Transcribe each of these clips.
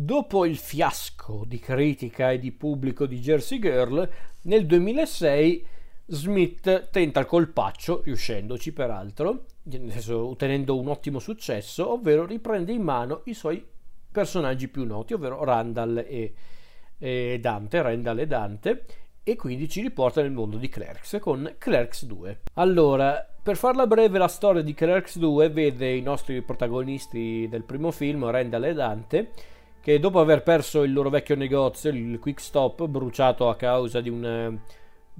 Dopo il fiasco di critica e di pubblico di Jersey Girl, nel 2006 Smith tenta il colpaccio, riuscendoci peraltro, ottenendo un ottimo successo, ovvero riprende in mano i suoi personaggi più noti, ovvero Randall e, e Dante, Randall e Dante, e quindi ci riporta nel mondo di Clerks con Clerks 2. Allora, per farla breve, la storia di Clerks 2 vede i nostri protagonisti del primo film, Randall e Dante, che dopo aver perso il loro vecchio negozio, il Quick Stop, bruciato a causa di un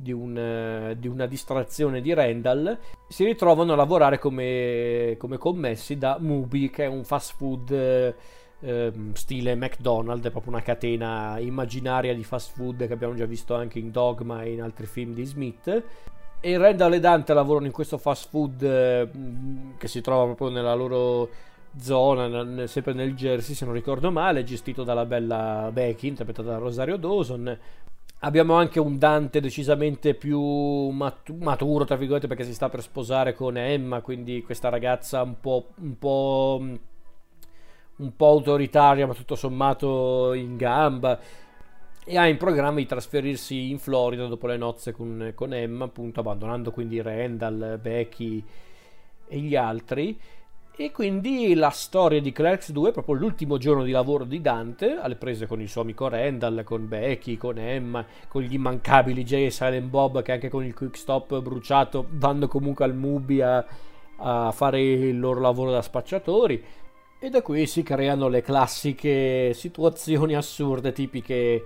di, un, di, una distrazione di Randall, si ritrovano a lavorare come, come commessi da Mubi, che è un fast food eh, stile McDonald's, è proprio una catena immaginaria di fast food che abbiamo già visto anche in Dogma e in altri film di Smith. E Randall e Dante lavorano in questo fast food eh, che si trova proprio nella loro zona, sempre nel Jersey se non ricordo male, gestito dalla bella Becky, interpretata da Rosario Dawson, Abbiamo anche un Dante decisamente più mat- maturo, tra virgolette, perché si sta per sposare con Emma, quindi questa ragazza un po', un po', un po' autoritaria, ma tutto sommato in gamba. E ha in programma di trasferirsi in Florida dopo le nozze con, con Emma, appunto abbandonando quindi Randall, Becky e gli altri. E quindi la storia di Clerks 2 è proprio l'ultimo giorno di lavoro di Dante, alle prese con il suo amico Randall, con Becky, con Emma, con gli immancabili Jay e Silent Bob che anche con il quick stop bruciato vanno comunque al Mubi a, a fare il loro lavoro da spacciatori. E da qui si creano le classiche situazioni assurde tipiche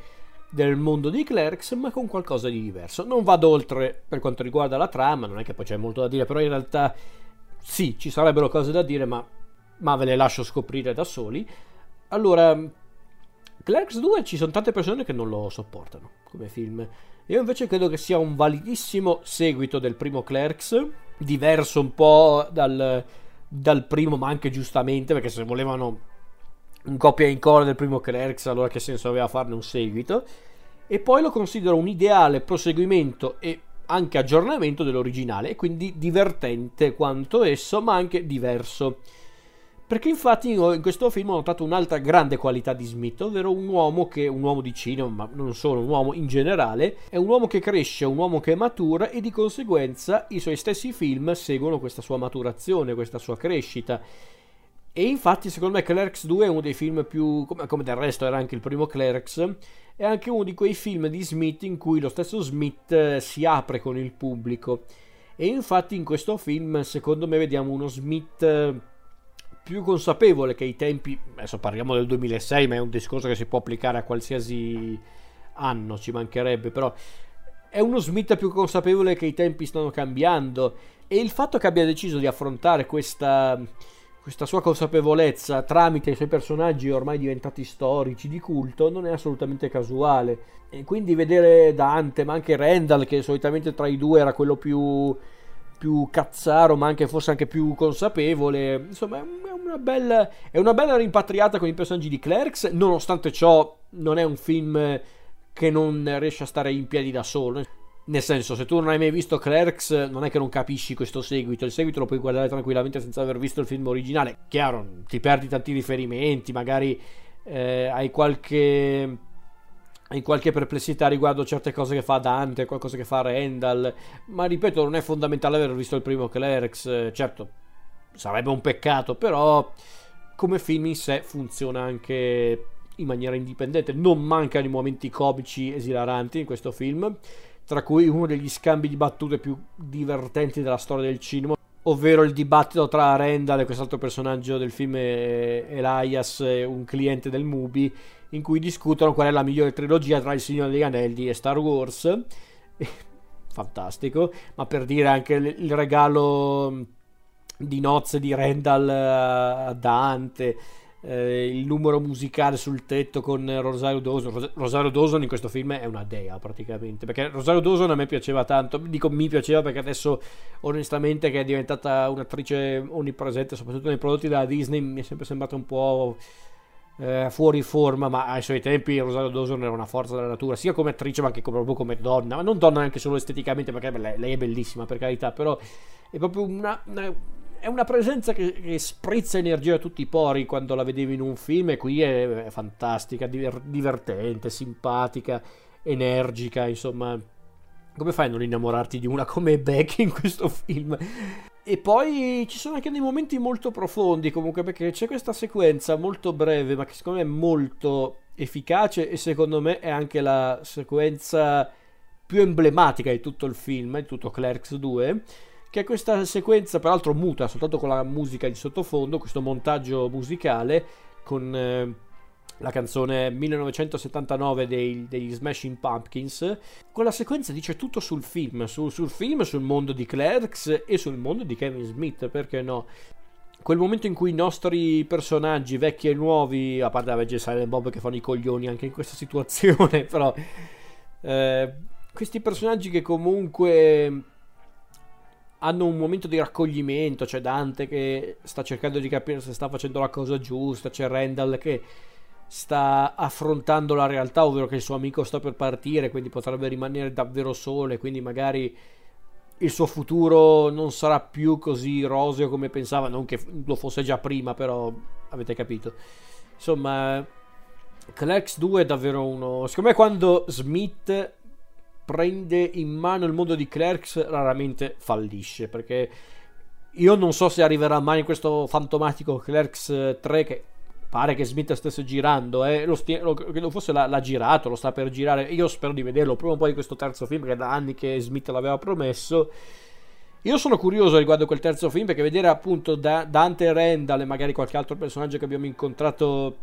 del mondo di Clerks, ma con qualcosa di diverso. Non vado oltre per quanto riguarda la trama, non è che poi c'è molto da dire, però in realtà sì, ci sarebbero cose da dire, ma, ma ve le lascio scoprire da soli. Allora, Clerks 2 ci sono tante persone che non lo sopportano come film. Io invece credo che sia un validissimo seguito del primo Clerks, diverso un po' dal, dal primo, ma anche giustamente, perché se volevano un copia e incolla del primo Clerks, allora che senso aveva farne un seguito? E poi lo considero un ideale proseguimento e anche aggiornamento dell'originale e quindi divertente quanto esso, ma anche diverso. Perché infatti in questo film ho notato un'altra grande qualità di Smith, ovvero un uomo che, un uomo di cinema, ma non solo, un uomo in generale, è un uomo che cresce, un uomo che matura e di conseguenza i suoi stessi film seguono questa sua maturazione, questa sua crescita. E infatti secondo me Clerks 2 è uno dei film più, come, come del resto era anche il primo Clerks, è anche uno di quei film di Smith in cui lo stesso Smith eh, si apre con il pubblico. E infatti in questo film, secondo me, vediamo uno Smith eh, più consapevole che i tempi. Adesso parliamo del 2006, ma è un discorso che si può applicare a qualsiasi anno, ci mancherebbe, però è uno Smith più consapevole che i tempi stanno cambiando. E il fatto che abbia deciso di affrontare questa questa sua consapevolezza tramite i suoi personaggi ormai diventati storici di culto non è assolutamente casuale. E quindi vedere Dante, ma anche Randall, che solitamente tra i due era quello più, più cazzaro, ma anche forse anche più consapevole, insomma, è una, bella, è una bella rimpatriata con i personaggi di Clerks. Nonostante ciò, non è un film che non riesce a stare in piedi da solo. Nel senso, se tu non hai mai visto Clerks, non è che non capisci questo seguito. Il seguito lo puoi guardare tranquillamente senza aver visto il film originale. Chiaro, ti perdi tanti riferimenti, magari eh, hai qualche. Hai qualche perplessità riguardo certe cose che fa Dante, qualcosa che fa Randall. Ma ripeto, non è fondamentale aver visto il primo Clerks. Certo, sarebbe un peccato, però come film in sé funziona anche in maniera indipendente. Non mancano i momenti comici esilaranti in questo film tra cui uno degli scambi di battute più divertenti della storia del cinema, ovvero il dibattito tra Randall e quest'altro personaggio del film Elias, un cliente del Mubi, in cui discutono qual è la migliore trilogia tra Il Signore degli Anelli e Star Wars. Fantastico, ma per dire anche il regalo di nozze di Randall a Dante eh, il numero musicale sul tetto con Rosario Dawson. Rosario Dawson in questo film è una dea praticamente, perché Rosario Dawson a me piaceva tanto, dico mi piaceva perché adesso onestamente che è diventata un'attrice onnipresente, soprattutto nei prodotti della Disney, mi è sempre sembrata un po'... Eh, fuori forma, ma ai suoi tempi Rosario Dawson era una forza della natura, sia come attrice ma anche come, proprio come donna, ma non donna anche solo esteticamente, perché lei, lei è bellissima per carità, però è proprio una è una presenza che, che, sprizza energia a tutti i pori quando la vedevi in un film e qui è, è fantastica, diver, divertente, simpatica, energica, insomma. Come fai a non innamorarti di una come Becky in questo film? E poi ci sono anche dei momenti molto profondi comunque perché c'è questa sequenza molto breve ma che secondo me è molto efficace e secondo me è anche la sequenza più emblematica di tutto il film, di tutto Clerks 2 che è questa sequenza peraltro muta soltanto con la musica di sottofondo, questo montaggio musicale con eh, la canzone 1979 dei, degli Smashing Pumpkins. Quella sequenza dice tutto sul film, sul, sul film, sul mondo di Clerks e sul mondo di Kevin Smith, perché no? Quel momento in cui i nostri personaggi, vecchi e nuovi, a parte la Silent Bob che fanno i coglioni anche in questa situazione, però eh, questi personaggi che comunque hanno un momento di raccoglimento, c'è Dante che sta cercando di capire se sta facendo la cosa giusta, c'è Randall che sta affrontando la realtà, ovvero che il suo amico sta per partire, quindi potrebbe rimanere davvero solo e quindi magari il suo futuro non sarà più così roseo come pensava, non che lo fosse già prima, però avete capito. Insomma, Clerks 2 è davvero uno... Secondo me quando Smith prende in mano il mondo di Clerks raramente fallisce perché io non so se arriverà mai in questo fantomatico Clerks 3 che pare che Smith stesse girando eh. lo stia- lo, credo fosse l'ha, l'ha, girato lo sta per girare io spero di vederlo prima o poi questo terzo film che da anni che Smith l'aveva promesso io sono curioso riguardo quel terzo film perché vedere appunto da- Dante Randall e magari qualche altro personaggio che abbiamo incontrato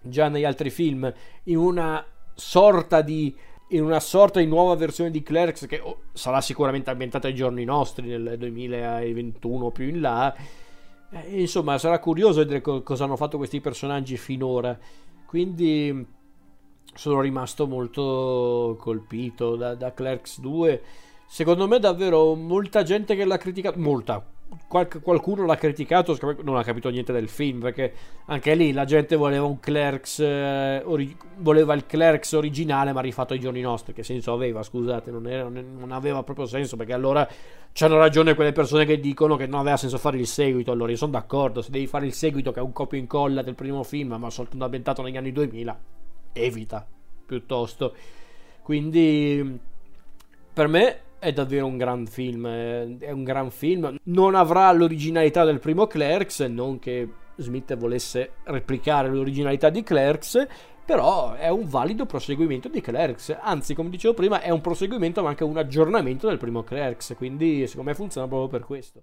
già negli altri film in una sorta di in una sorta di nuova versione di Clerks che oh, sarà sicuramente ambientata ai giorni nostri, nel 2021 o più in là. Eh, insomma, sarà curioso vedere co- cosa hanno fatto questi personaggi finora. Quindi sono rimasto molto colpito da, da Clerks 2. Secondo me davvero molta gente che l'ha criticato, molta, qualc- qualcuno l'ha criticato, non ha capito niente del film, perché anche lì la gente voleva un Clerks, eh, ori- voleva il Clerks originale ma rifatto ai giorni nostri, che senso aveva, scusate, non, era, non aveva proprio senso, perché allora c'hanno ragione quelle persone che dicono che non aveva senso fare il seguito, allora io sono d'accordo, se devi fare il seguito che è un copia e incolla del primo film, ma soltanto ambientato negli anni 2000, evita, piuttosto. Quindi, per me è davvero un gran film, è un gran film. Non avrà l'originalità del primo Clerks, non che Smith volesse replicare l'originalità di Clerks, però è un valido proseguimento di Clerks. Anzi, come dicevo prima, è un proseguimento ma anche un aggiornamento del primo Clerks, quindi secondo me funziona proprio per questo.